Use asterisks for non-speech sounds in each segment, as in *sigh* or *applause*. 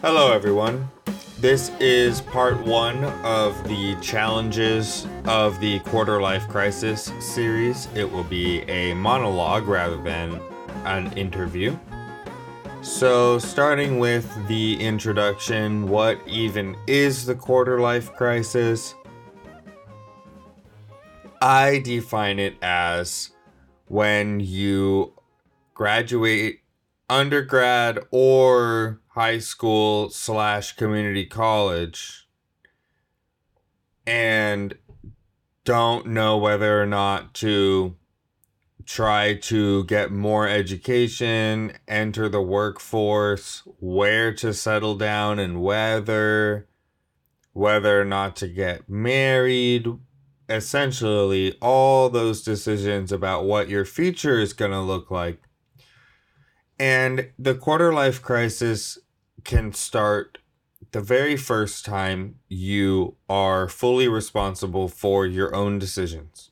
Hello, everyone. This is part one of the challenges of the quarter life crisis series. It will be a monologue rather than an interview. So, starting with the introduction, what even is the quarter life crisis? I define it as when you graduate undergrad or high school slash community college and don't know whether or not to try to get more education, enter the workforce, where to settle down and whether, whether or not to get married, essentially all those decisions about what your future is going to look like. And the quarter life crisis can start the very first time you are fully responsible for your own decisions.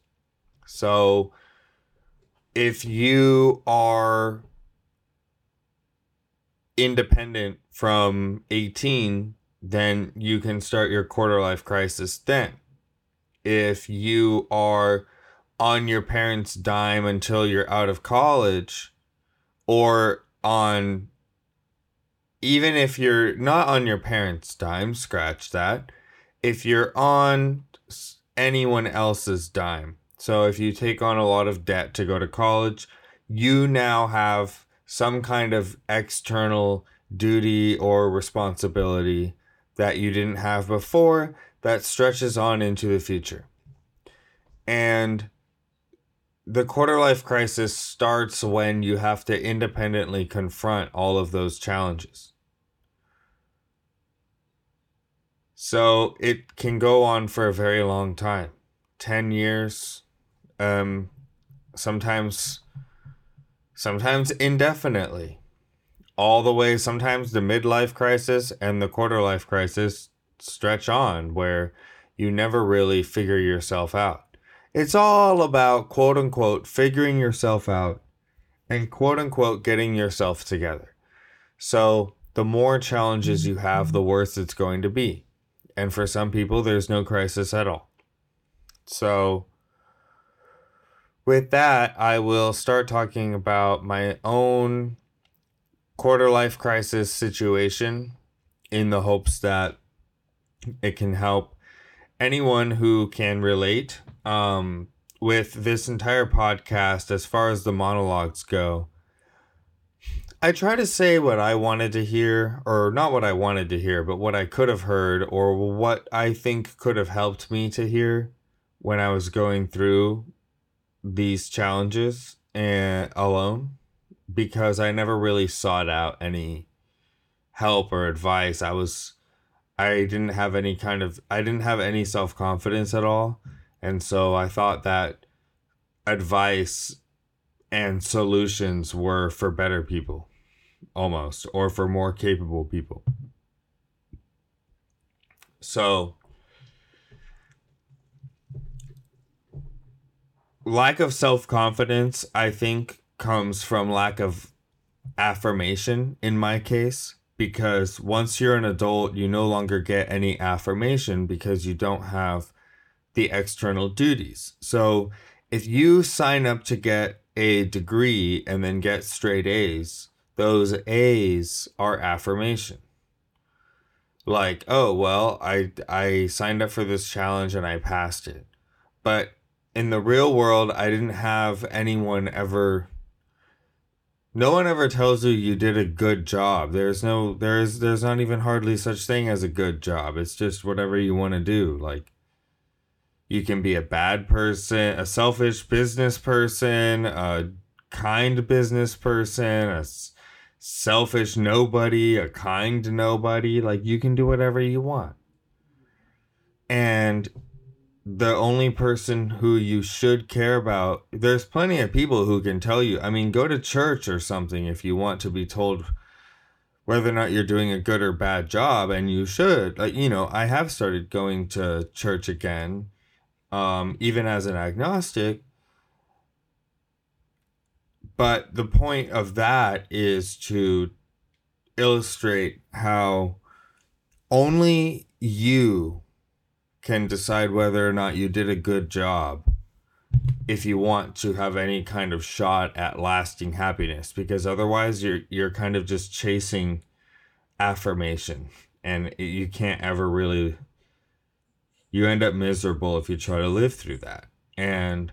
So if you are independent from 18, then you can start your quarter life crisis then if you are on your parents' dime until you're out of college, or on even if you're not on your parents' dime, scratch that. If you're on anyone else's dime, so if you take on a lot of debt to go to college, you now have some kind of external duty or responsibility that you didn't have before that stretches on into the future. And the quarter life crisis starts when you have to independently confront all of those challenges. So it can go on for a very long time 10 years, um, sometimes sometimes indefinitely all the way sometimes the midlife crisis and the quarter life crisis stretch on where you never really figure yourself out. It's all about quote unquote figuring yourself out and quote unquote getting yourself together. So, the more challenges you have, the worse it's going to be. And for some people, there's no crisis at all. So, with that, I will start talking about my own quarter life crisis situation in the hopes that it can help anyone who can relate um, with this entire podcast as far as the monologues go. I try to say what I wanted to hear, or not what I wanted to hear, but what I could have heard, or what I think could have helped me to hear when I was going through these challenges and alone, because I never really sought out any help or advice. I was I didn't have any kind of I didn't have any self-confidence at all. And so I thought that advice and solutions were for better people almost or for more capable people. So lack of self-confidence I think comes from lack of affirmation in my case because once you're an adult, you no longer get any affirmation because you don't have the external duties. So if you sign up to get a degree and then get straight A's, those A's are affirmation. Like, oh well, I I signed up for this challenge and I passed it. But in the real world, I didn't have anyone ever no one ever tells you you did a good job. There's no there's there's not even hardly such thing as a good job. It's just whatever you want to do. Like you can be a bad person, a selfish business person, a kind business person, a selfish nobody, a kind nobody. Like you can do whatever you want. And the only person who you should care about there's plenty of people who can tell you i mean go to church or something if you want to be told whether or not you're doing a good or bad job and you should like you know i have started going to church again um, even as an agnostic. But the point of that is to illustrate how only you can decide whether or not you did a good job if you want to have any kind of shot at lasting happiness because otherwise you're you're kind of just chasing affirmation and you can't ever really you end up miserable if you try to live through that and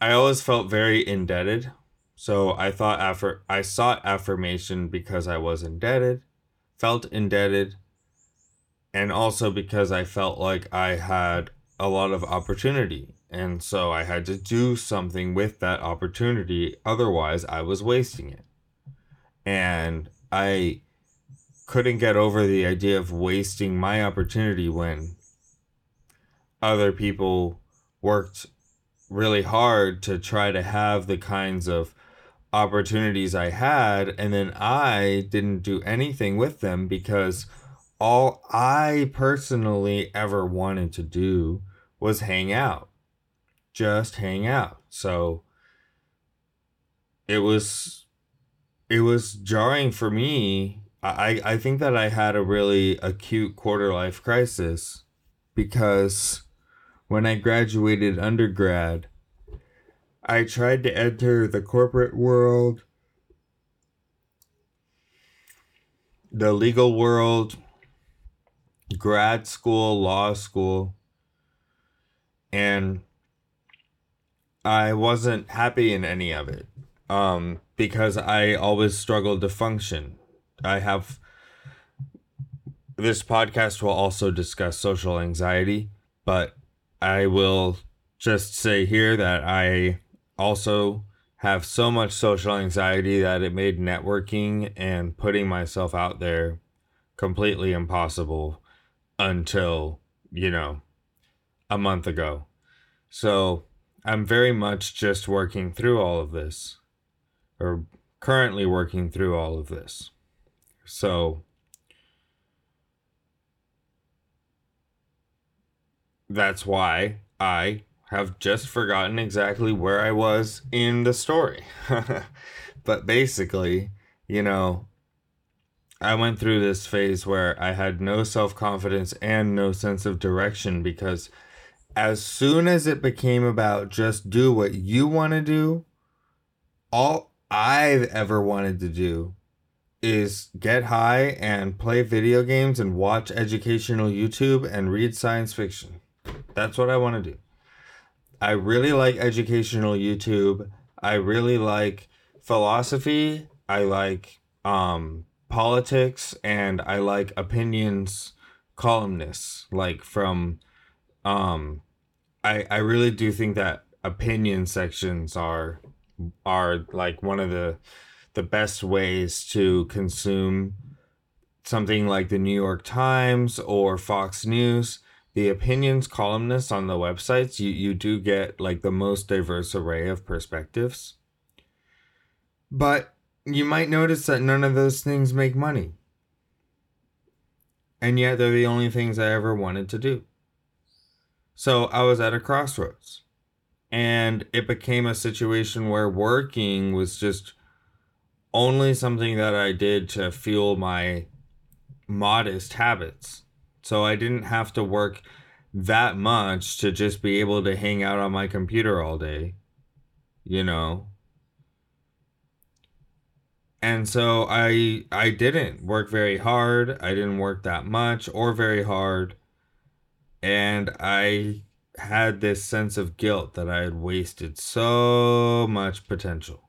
i always felt very indebted so i thought after i sought affirmation because i was indebted felt indebted and also because i felt like i had a lot of opportunity. And so I had to do something with that opportunity. Otherwise, I was wasting it. And I couldn't get over the idea of wasting my opportunity when other people worked really hard to try to have the kinds of opportunities I had. And then I didn't do anything with them because all I personally ever wanted to do was hang out. Just hang out. So it was it was jarring for me. I, I think that I had a really acute quarter life crisis because when I graduated undergrad, I tried to enter the corporate world, the legal world, grad school, law school, and I wasn't happy in any of it um, because I always struggled to function. I have this podcast will also discuss social anxiety, but I will just say here that I also have so much social anxiety that it made networking and putting myself out there completely impossible until, you know, a month ago. So I'm very much just working through all of this, or currently working through all of this. So that's why I have just forgotten exactly where I was in the story. *laughs* but basically, you know, I went through this phase where I had no self confidence and no sense of direction because as soon as it became about just do what you want to do, all I've ever wanted to do is get high and play video games and watch educational YouTube and read science fiction. That's what I want to do. I really like educational YouTube. I really like philosophy. I like um politics and I like opinions columnists like from um I I really do think that opinion sections are are like one of the the best ways to consume something like the New York Times or Fox News the opinions columnists on the websites you you do get like the most diverse array of perspectives but you might notice that none of those things make money. And yet they're the only things I ever wanted to do. So I was at a crossroads. And it became a situation where working was just only something that I did to fuel my modest habits. So I didn't have to work that much to just be able to hang out on my computer all day. You know, and so i i didn't work very hard i didn't work that much or very hard and i had this sense of guilt that i had wasted so much potential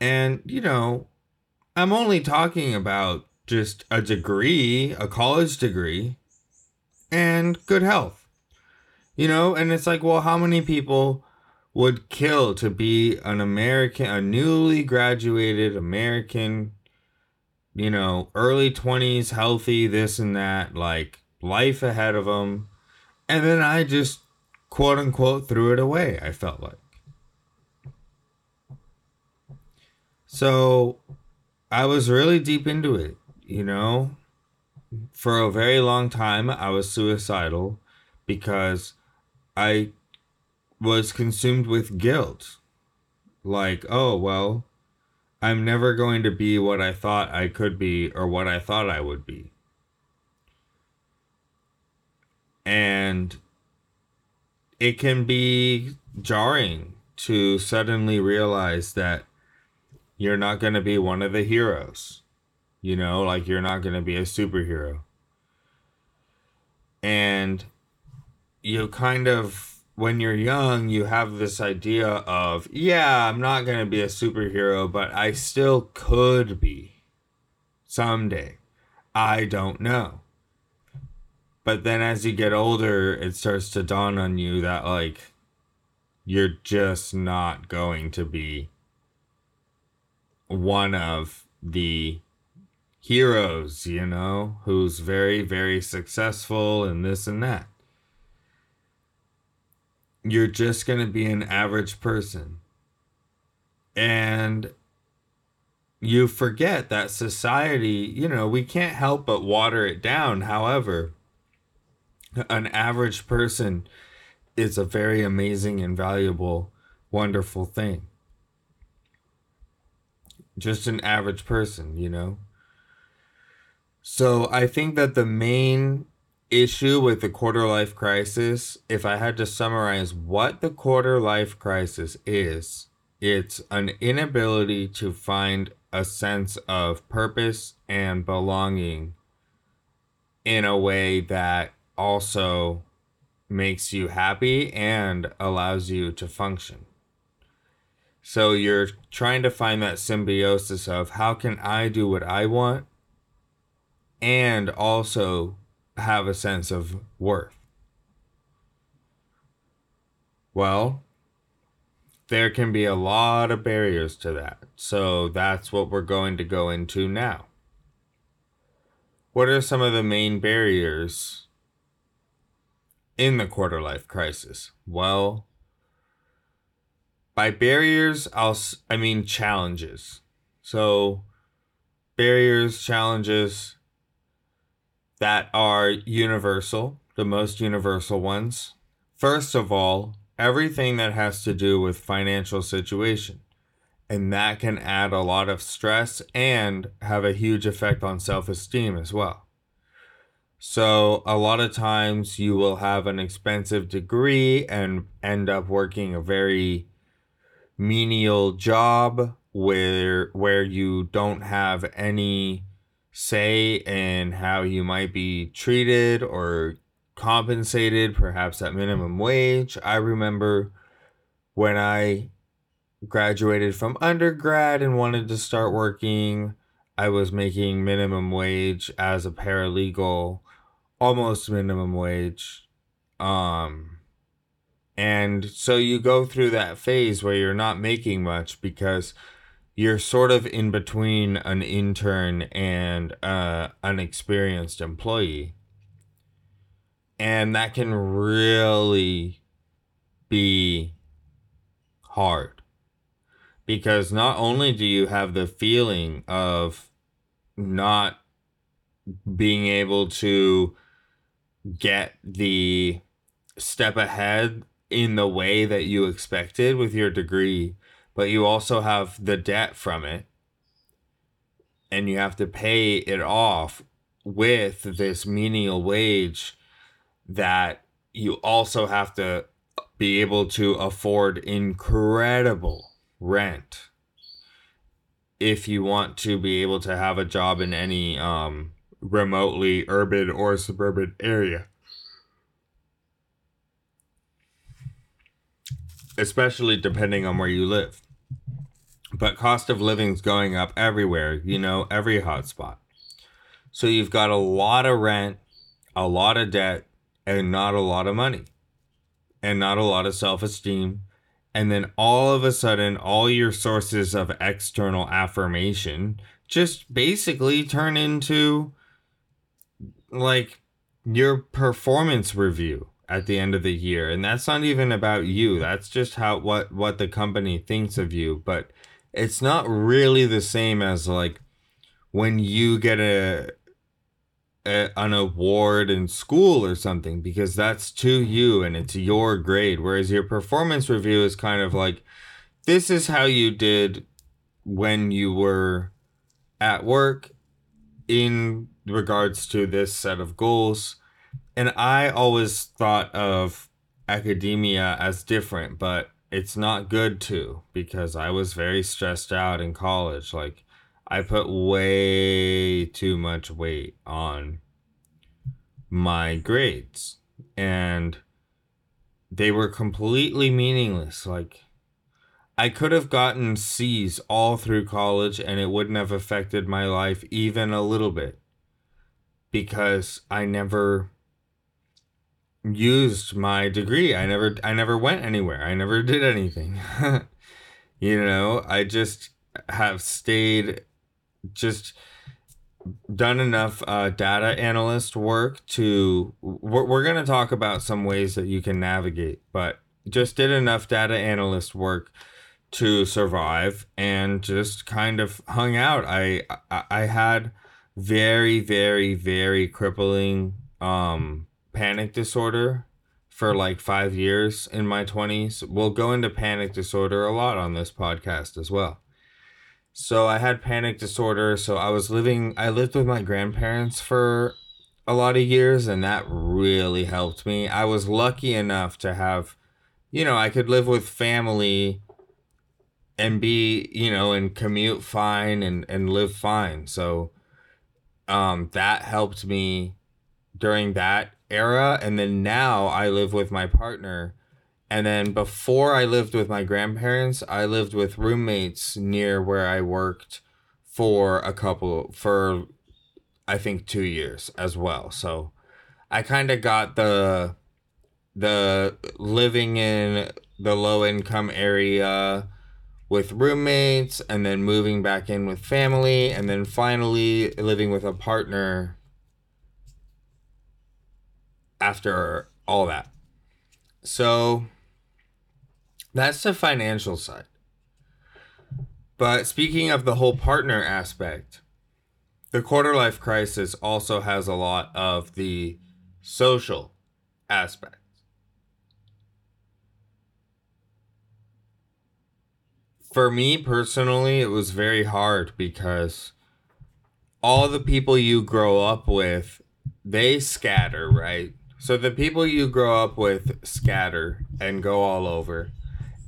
and you know i'm only talking about just a degree a college degree and good health you know and it's like well how many people would kill to be an American, a newly graduated American, you know, early 20s, healthy, this and that, like life ahead of them. And then I just quote unquote threw it away, I felt like. So I was really deep into it, you know. For a very long time, I was suicidal because I was consumed with guilt. Like, oh, well, I'm never going to be what I thought I could be or what I thought I would be. And it can be jarring to suddenly realize that you're not going to be one of the heroes. You know, like you're not going to be a superhero. And you kind of when you're young, you have this idea of, yeah, I'm not going to be a superhero, but I still could be someday. I don't know. But then as you get older, it starts to dawn on you that, like, you're just not going to be one of the heroes, you know, who's very, very successful and this and that you're just going to be an average person. And you forget that society, you know, we can't help but water it down. However, an average person is a very amazing and valuable, wonderful thing. Just an average person, you know? So I think that the main issue with the quarter life crisis, if I had to summarize what the quarter life crisis is, it's an inability to find a sense of purpose and belonging in a way that also makes you happy and allows you to function. So you're trying to find that symbiosis of how can I do what I want and also have a sense of worth? Well, there can be a lot of barriers to that. So that's what we're going to go into now. What are some of the main barriers in the quarter life crisis? Well, by barriers, I'll I mean challenges. So barriers, challenges, that are universal, the most universal ones. First of all, everything that has to do with financial situation. And that can add a lot of stress and have a huge effect on self esteem as well. So, a lot of times you will have an expensive degree and end up working a very menial job where where you don't have any say in how you might be treated or compensated, perhaps at minimum wage. I remember when I graduated from undergrad and wanted to start working, I was making minimum wage as a paralegal, almost minimum wage. Um, and so you go through that phase where you're not making much because you're sort of in between an intern and uh, an experienced employee. And that can really be hard. Because not only do you have the feeling of not being able to get the step ahead in the way that you expected with your degree, but you also have the debt from it and you have to pay it off with this menial wage that you also have to be able to afford incredible rent if you want to be able to have a job in any um, remotely urban or suburban area. Especially depending on where you live. But cost of living's going up everywhere, you know, every hotspot. So you've got a lot of rent, a lot of debt, and not a lot of money, and not a lot of self esteem. And then all of a sudden, all your sources of external affirmation just basically turn into like your performance review at the end of the year. And that's not even about you. That's just how what what the company thinks of you. But it's not really the same as like when you get a, a, an award in school or something because that's to you and it's your grade. Whereas your performance review is kind of like this is how you did when you were at work in regards to this set of goals. And I always thought of academia as different, but it's not good to because I was very stressed out in college. Like, I put way too much weight on my grades, and they were completely meaningless. Like, I could have gotten C's all through college and it wouldn't have affected my life even a little bit because I never used my degree. I never I never went anywhere. I never did anything. *laughs* you know, I just have stayed just done enough uh, data analyst work to we're, we're going to talk about some ways that you can navigate but just did enough data analyst work to survive and just kind of hung out. I I, I had very very very crippling um panic disorder for like 5 years in my 20s. We'll go into panic disorder a lot on this podcast as well. So I had panic disorder, so I was living I lived with my grandparents for a lot of years and that really helped me. I was lucky enough to have you know, I could live with family and be you know and commute fine and and live fine so um that helped me during that era and then now i live with my partner. And then before i lived with my grandparents i lived with roommates near where i worked for a couple for i think 2 years as well. So i kind of got the the living in the low income area with roommates and then moving back in with family and then finally living with a partner after all that. So that's the financial side. But speaking of the whole partner aspect, the quarter life crisis also has a lot of the social aspect. for me personally, it was very hard because all the people you grow up with, they scatter, right? So the people you grow up with scatter and go all over.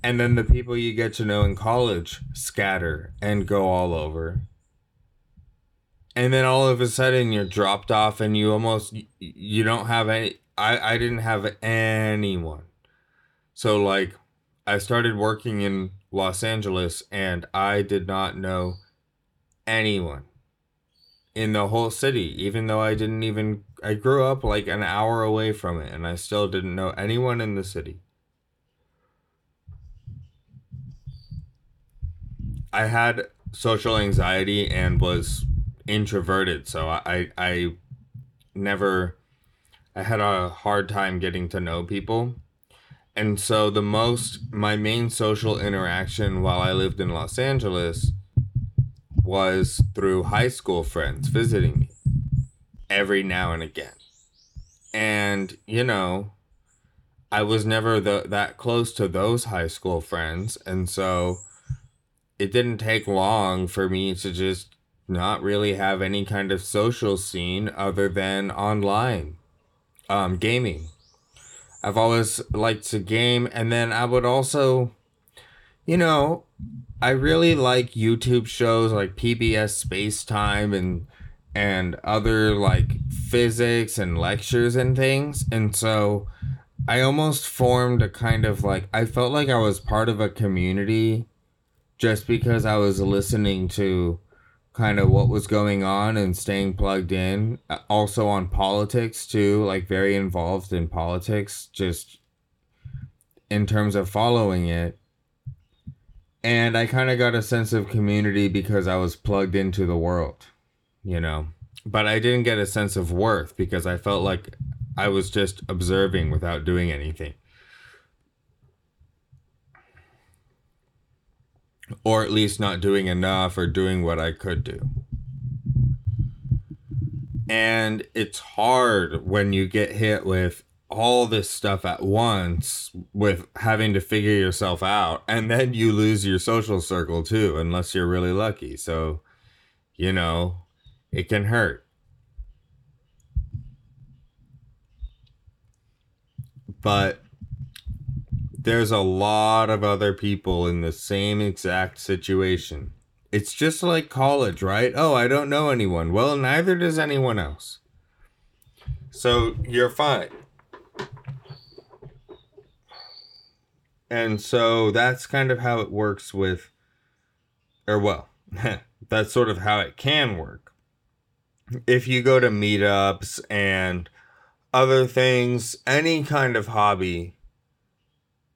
And then the people you get to know in college scatter and go all over. And then all of a sudden you're dropped off and you almost you don't have any I I didn't have anyone. So like I started working in Los Angeles and I did not know anyone in the whole city, even though I didn't even, I grew up like an hour away from it and I still didn't know anyone in the city. I had social anxiety and was introverted, so I, I never, I had a hard time getting to know people and so the most my main social interaction while I lived in Los Angeles was through high school friends visiting me every now and again. And you know, I was never the, that close to those high school friends, and so it didn't take long for me to just not really have any kind of social scene other than online um, gaming I've always liked to game, and then I would also, you know, I really like YouTube shows like PBS Space Time and and other like physics and lectures and things, and so I almost formed a kind of like I felt like I was part of a community just because I was listening to kind of what was going on and staying plugged in. Uh, also on politics too, like very involved in politics, just in terms of following it. And I kind of got a sense of community because I was plugged into the world, you know. But I didn't get a sense of worth because I felt like I was just observing without doing anything. or at least not doing enough or doing what I could do. And it's hard when you get hit with all this stuff at once with having to figure yourself out and then you lose your social circle too unless you're really lucky. So you know it can hurt. But there's a lot of other people in the same exact situation. It's just like college right? Oh i don't know anyone. Well neither does anyone else. So you're fine And so that's kind of how it works with, or well, *laughs* that's sort of how it can work. If you go to meetups and other things, any kind of hobby,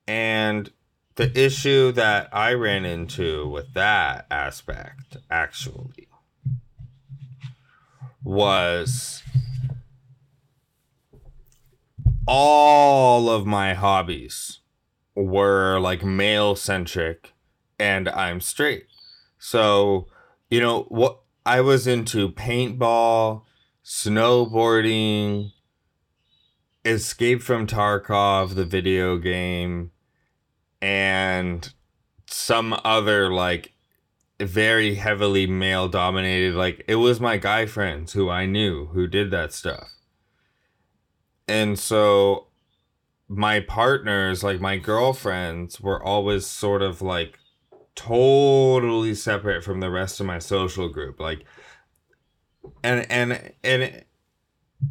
and the issue that I ran into with that aspect actually was all of my hobbies were like male centric and I'm straight. So, you know, what I was into paintball, snowboarding, Escape from Tarkov, the video game, and some other like very heavily male dominated like it was my guy friends who I knew who did that stuff. And so my partners, like my girlfriends, were always sort of like totally separate from the rest of my social group. Like, and and and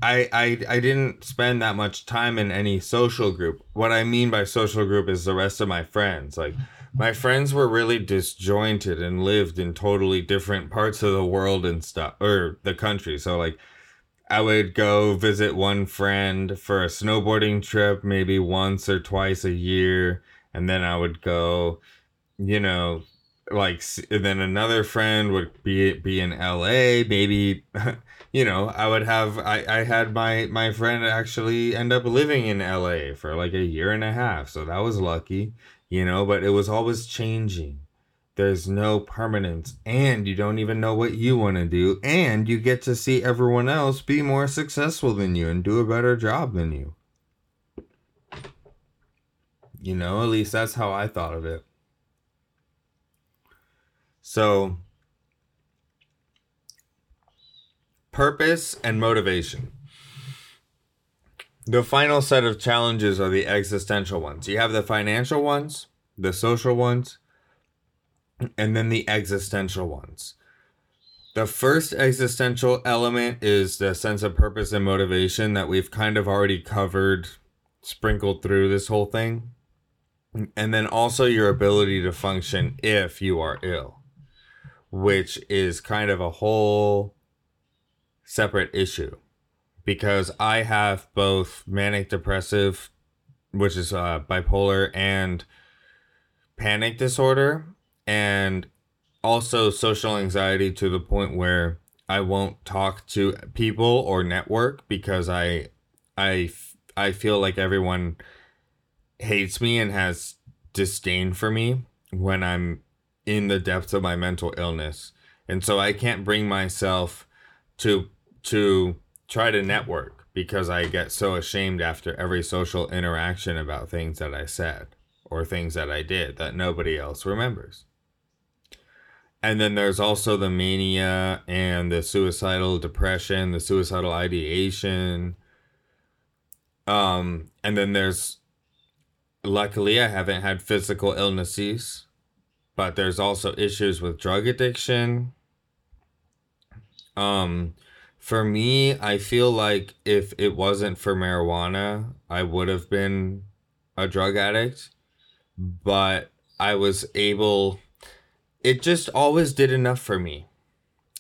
I I I didn't spend that much time in any social group. What I mean by social group is the rest of my friends. Like my friends were really disjointed and lived in totally different parts of the world and stuff or the country. So like I would go visit one friend for a snowboarding trip, maybe once or twice a year. And then I would go, you know, like, then another friend would be, be in LA. Maybe, *laughs* you know, I would have, I, I had my, my friend actually end up living in LA for like a year and a half. So that was lucky, you know, but it was always changing there's no permanence and you don't even know what you want to do and you get to see everyone else be more successful than you and do a better job than you. You know at least that's how i thought of it. So purpose and motivation. The final set of challenges are the existential ones. You have the financial ones the social ones and then the existential ones. The first existential element is the sense of purpose and motivation that we've kind of already covered, sprinkled through this whole thing. And then also your ability to function if you are ill, which is kind of a whole separate issue because I have both manic depressive, which is uh, bipolar, and panic disorder and also social anxiety to the point where I won't talk to people or network because I I I feel like everyone hates me and has disdain for me when I'm in the depths of my mental illness. And so I can't bring myself to to try to network because I get so ashamed after every social interaction about things that I said or things that I did that nobody else remembers and then there's also the mania and the suicidal depression, the suicidal ideation. Um, and then there's luckily I haven't had physical illnesses, but there's also issues with drug addiction. Um, for me, I feel like if it wasn't for marijuana, I would have been a drug addict, but I was able it just always did enough for me.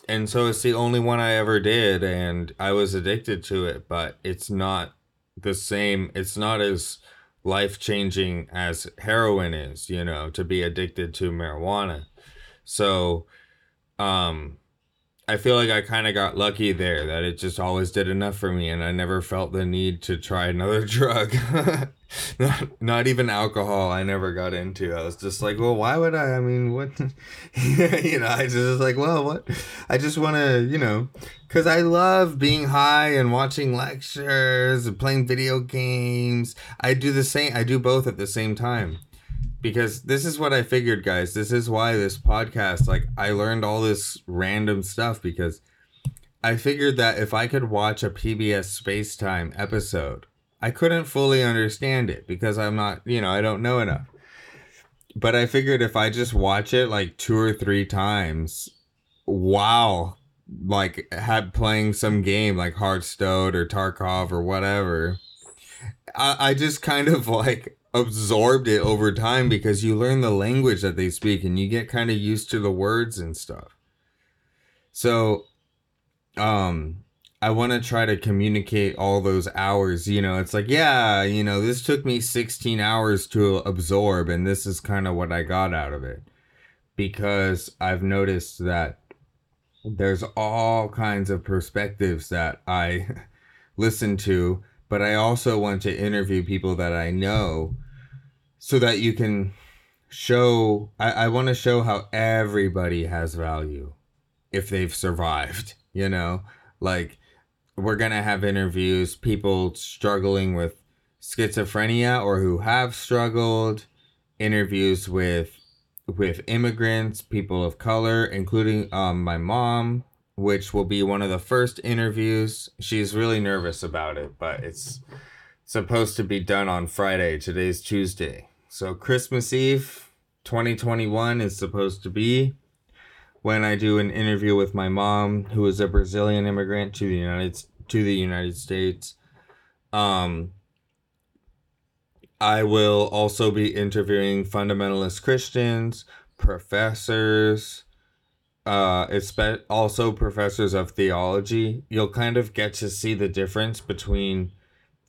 And so it's the only one I ever did and I was addicted to it, but it's not the same. It's not as life-changing as heroin is, you know, to be addicted to marijuana. So um I feel like I kind of got lucky there that it just always did enough for me and I never felt the need to try another *laughs* drug. *laughs* not, not even alcohol I never got into. I was just like, well, why would I? I mean, what? *laughs* you know, I just was like, well, what? I just want to, you know, because I love being high and watching lectures and playing video games. I do the same, I do both at the same time because this is what I figured, guys. This is why this podcast, like, I learned all this random stuff because I figured that if I could watch a PBS Space Time episode, I couldn't fully understand it because I'm not, you know, I don't know enough. But I figured if I just watch it like two or three times, wow, like had playing some game like Hearthstone or Tarkov or whatever, I, I just kind of like absorbed it over time because you learn the language that they speak and you get kind of used to the words and stuff. So, um, I want to try to communicate all those hours. You know, it's like, yeah, you know, this took me 16 hours to absorb, and this is kind of what I got out of it. Because I've noticed that there's all kinds of perspectives that I *laughs* listen to, but I also want to interview people that I know so that you can show I, I want to show how everybody has value if they've survived, you know? Like we're to have interviews people struggling with schizophrenia or who have struggled, interviews with with immigrants, people of color, including um my mom, which will be one of the first interviews. She's really nervous about it, but it's supposed to be done on Friday. Today's Tuesday. So Christmas Eve 2021 is supposed to be when I do an interview with my mom, who is a Brazilian immigrant to the United to the United States. Um, I will also be interviewing fundamentalist Christians, professors, uh, also professors of theology. You'll kind of get to see the difference between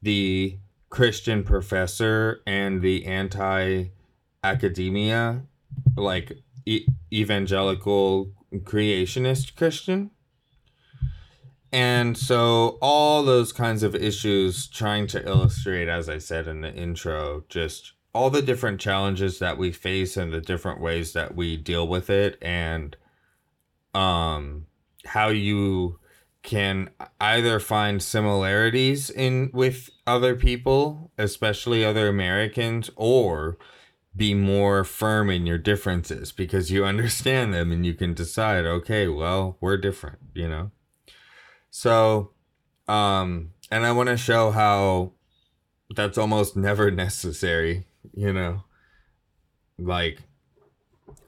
the Christian professor and the anti academia, like e- evangelical creationist Christian. And so, all those kinds of issues, trying to illustrate, as I said in the intro, just all the different challenges that we face and the different ways that we deal with it, and um, how you can either find similarities in with other people, especially other Americans, or be more firm in your differences because you understand them and you can decide, okay, well, we're different, you know? So, um, and I want to show how that's almost never *laughs* necessary, you know? Like,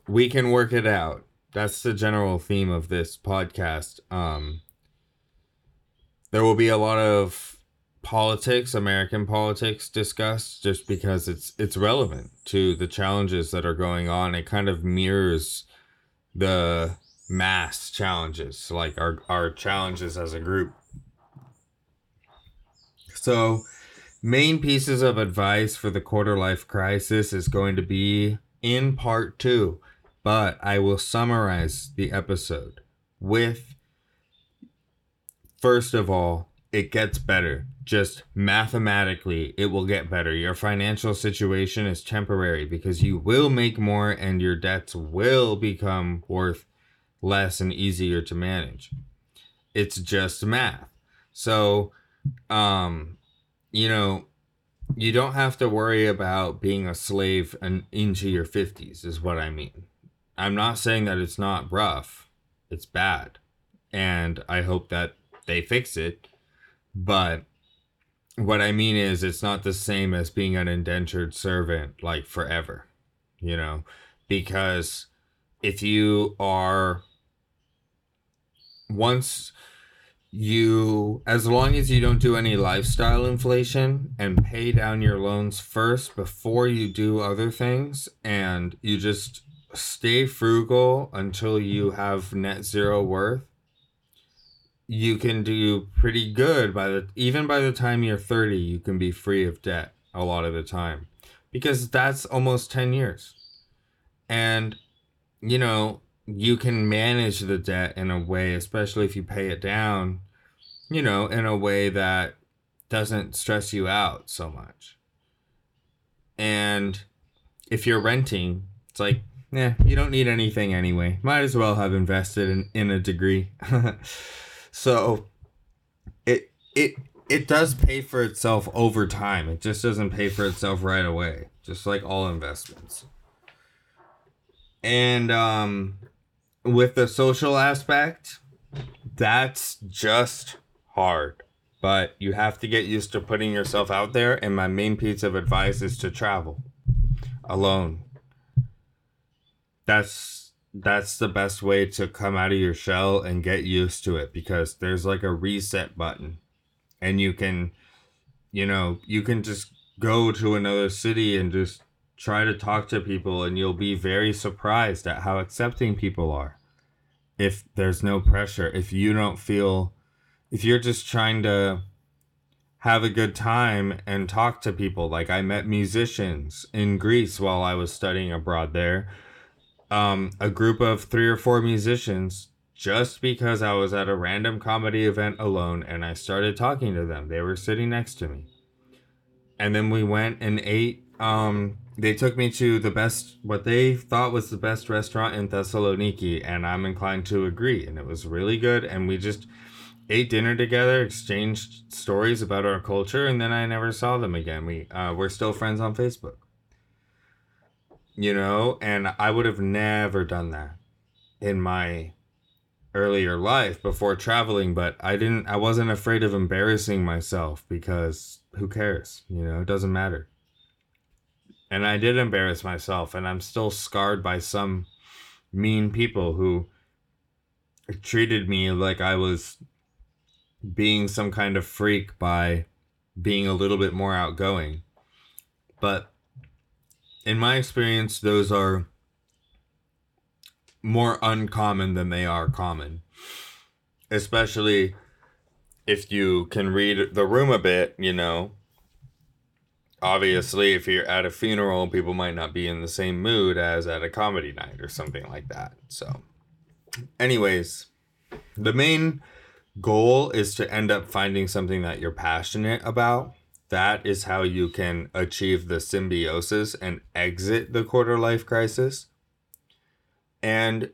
we can work it out. That's the general theme of this podcast. Um, there will be a lot of politics, American politics discussed just because it's it's relevant to the challenges that are going on. It kind of mirrors the mass challenges, like our our challenges as a group. So, main pieces of advice for the quarter life crisis is going to be in part 2, but I will summarize the episode with First of all, it gets better. Just mathematically, it will get better. Your financial situation is temporary because you will make more and your debts will become worth less and easier to manage. It's just math. So, um, you know, you don't have to worry about being a slave and into your 50s is what I mean. I'm not saying that it's not rough. It's bad. And I hope that they fix it. But what I mean is, it's not the same as being an indentured servant like forever, you know, because if you are once you as long as you don't do any lifestyle inflation and pay down your loans first before you do other things and you just stay frugal until you have net zero worth you can do pretty good by the even by the time you're 30 you can be free of debt a lot of the time because that's almost 10 years and you know you can manage the debt in a way, especially if you pay it down, you know, in a way that doesn't stress you out so much. And if you're renting, it's like, yeah, you don't need anything anyway. Might as well have invested in, in a degree. *laughs* so it it it does pay for itself over time. It just doesn't pay for itself right away, just like all investments. And um with the social aspect, that's just hard. But you have to get used to putting yourself out there and my main piece of advice is to travel alone. That's that's the best way to come out of your shell and get used to it because there's like a reset button. And you can you know you can just go to another city and just try to talk to people and you'll be very surprised at how accepting people are if there's no pressure if you don't feel if you're just trying to have a good time and talk to people. Like i met musicians in greece while i was studying abroad there um, a group of three or four musicians just because I was at a random comedy event alone and I started talking to them. They were sitting next to me. And then we went and ate. Um, they took me to the best, what they thought was the best restaurant in Thessaloniki, and I'm inclined to agree. And it was really good. And we just ate dinner together, exchanged stories about our culture, and then I never saw them again. We uh, we're still friends on Facebook. You know, and I would have never done that in my earlier life before traveling, but I didn't I wasn't afraid of embarrassing myself because who cares? You know, it doesn't matter. And I did embarrass myself and I'm still scarred by some mean people who treated me like I was being some kind of freak by being a little bit more outgoing. But in my experience, those are more uncommon than they are common. Especially if you can read the room a bit, you know. Obviously, if you're at a funeral, people might not be in the same mood as at a comedy night or something like that. So, anyways, the main goal is to end up finding something that you're passionate about. That is how you can achieve the symbiosis and exit the quarter life crisis. And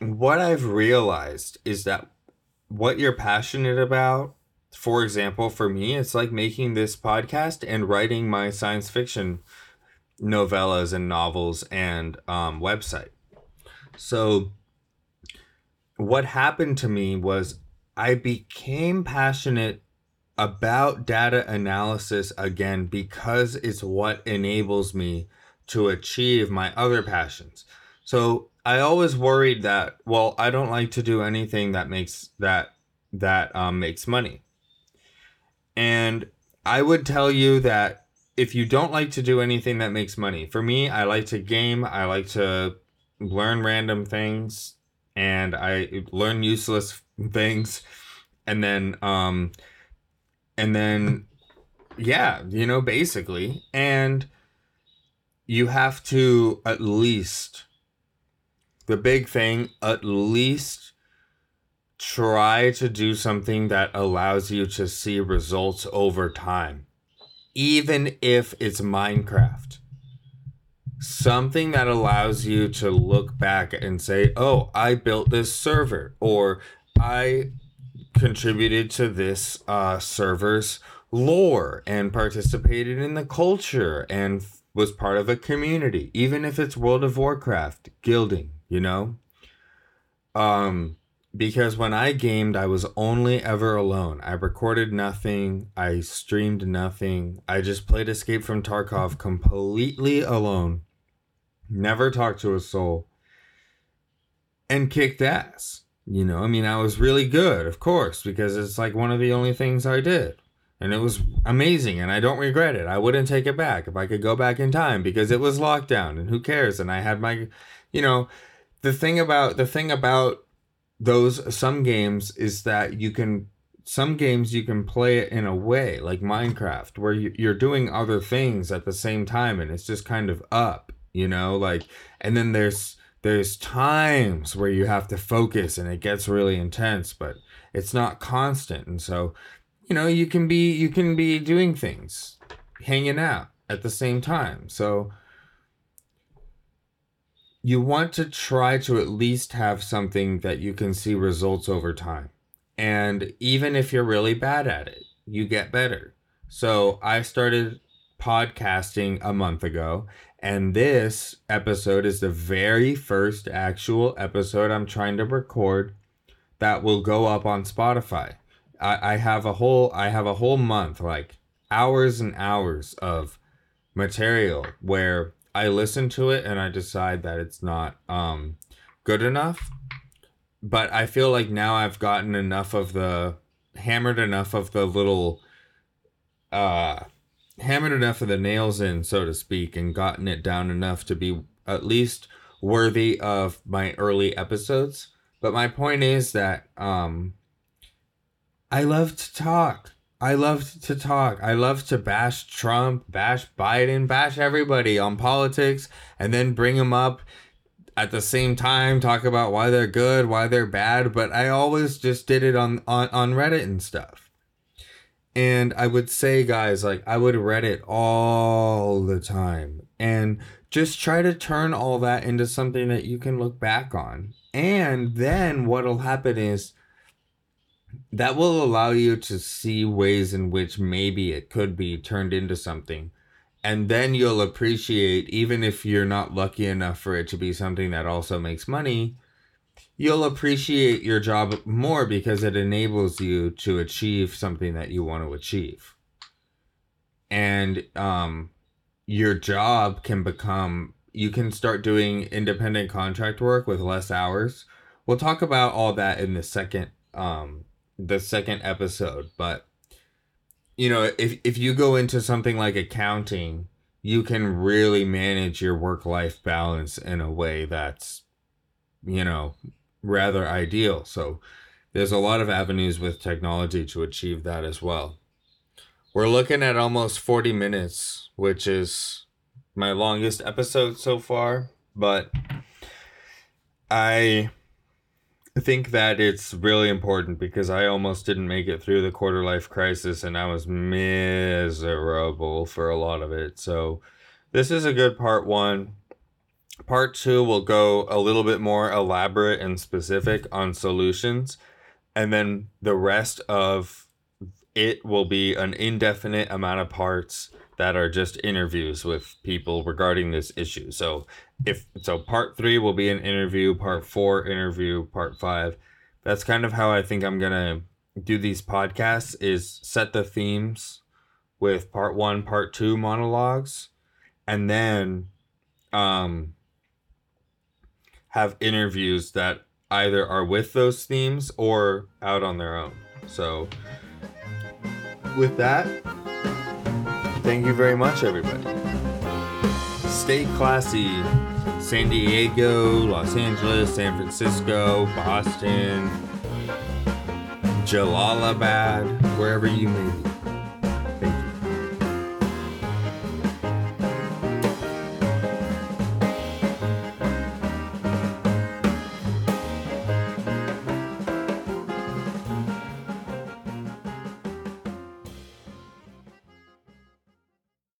what I've realized is that what you're passionate about, for example, for me, it's like making this podcast and writing my science fiction novellas and novels and um, website. So, what happened to me was I became passionate about data analysis again because it's what enables me to achieve my other passions. So I always worried that well, I don't like to do anything that makes that that um, makes money. And I would tell you that if you don't like to do anything that makes money, for me, I like to game, I like to learn random things, and I learn useless *laughs* things, and then um, and then yeah, you know, basically, and you have to at least the big thing, at least try to do something that allows you to see results over time, even if it's Minecraft. Something that allows you to look back and say, oh, I built this server, or I contributed to this uh, server's lore and participated in the culture and was part of a community, even if it's World of Warcraft, guilding, you know? Um, because when I gamed, I was only ever alone. I recorded nothing, I streamed nothing. I just played Escape from Tarkov completely alone, never talked to a soul, and kicked ass. You know, I mean, I was really good, of course, because it's like one of the only things I did. And it was amazing, and I don't regret it. I wouldn't take it back if I could go back in time because it was lockdown, and who cares? And I had my, you know, the thing about the thing about those some games is that you can some games you can play it in a way like minecraft where you, you're doing other things at the same time and it's just kind of up you know like and then there's there's times where you have to focus and it gets really intense, but it's not constant. And so, you know, you can be you can be doing things, hanging out at the same time. So you want to try to at least have something that you can see results over time. And even if you're really bad at it, you get better. So I started podcasting a month ago, and this episode is the very first actual episode I'm trying to record that will go up on Spotify. I, I have a whole I have a whole month, like hours and hours of material where I listen to it and I decide that it's not um good enough. But I feel like now I've gotten enough of the hammered enough of the little uh hammered enough of the nails in, so to speak, and gotten it down enough to be at least worthy of my early episodes. But my point is that um I love to talk. I love to talk. I love to bash Trump, bash Biden, bash everybody on politics, and then bring them up at the same time, talk about why they're good, why they're bad. But I always just did it on, on, on Reddit and stuff. And I would say, guys, like I would read it all the time and just try to turn all that into something that you can look back on. And then what'll happen is that will allow you to see ways in which maybe it could be turned into something. And then you'll appreciate, even if you're not lucky enough for it to be something that also makes money, you'll appreciate your job more because it enables you to achieve something that you want to achieve. And um, your job can become, you can start doing independent contract work with less hours. We'll talk about all that in the second um, the second episode, but you know, if if you go into something like accounting, you can really manage your work life balance in a way that's you know, rather ideal. So there's a lot of avenues with technology to achieve that as well. We're looking at almost 40 minutes, which is my longest episode so far, but I think that it's really important because I almost didn't make it through the quarter life crisis and I was miserable for a lot of it. So, this is a good part one. Part two will go a little bit more elaborate and specific on solutions. And then the rest of it will be an indefinite amount of parts that are just interviews with people regarding this issue. So if so part 3 will be an interview, part 4 interview, part 5. That's kind of how I think I'm going to do these podcasts is set the themes with part 1, part 2 monologues and then um have interviews that either are with those themes or out on their own. So with that, Thank you very much, everybody. Stay classy. San Diego, Los Angeles, San Francisco, Boston, Jalalabad, wherever you may be.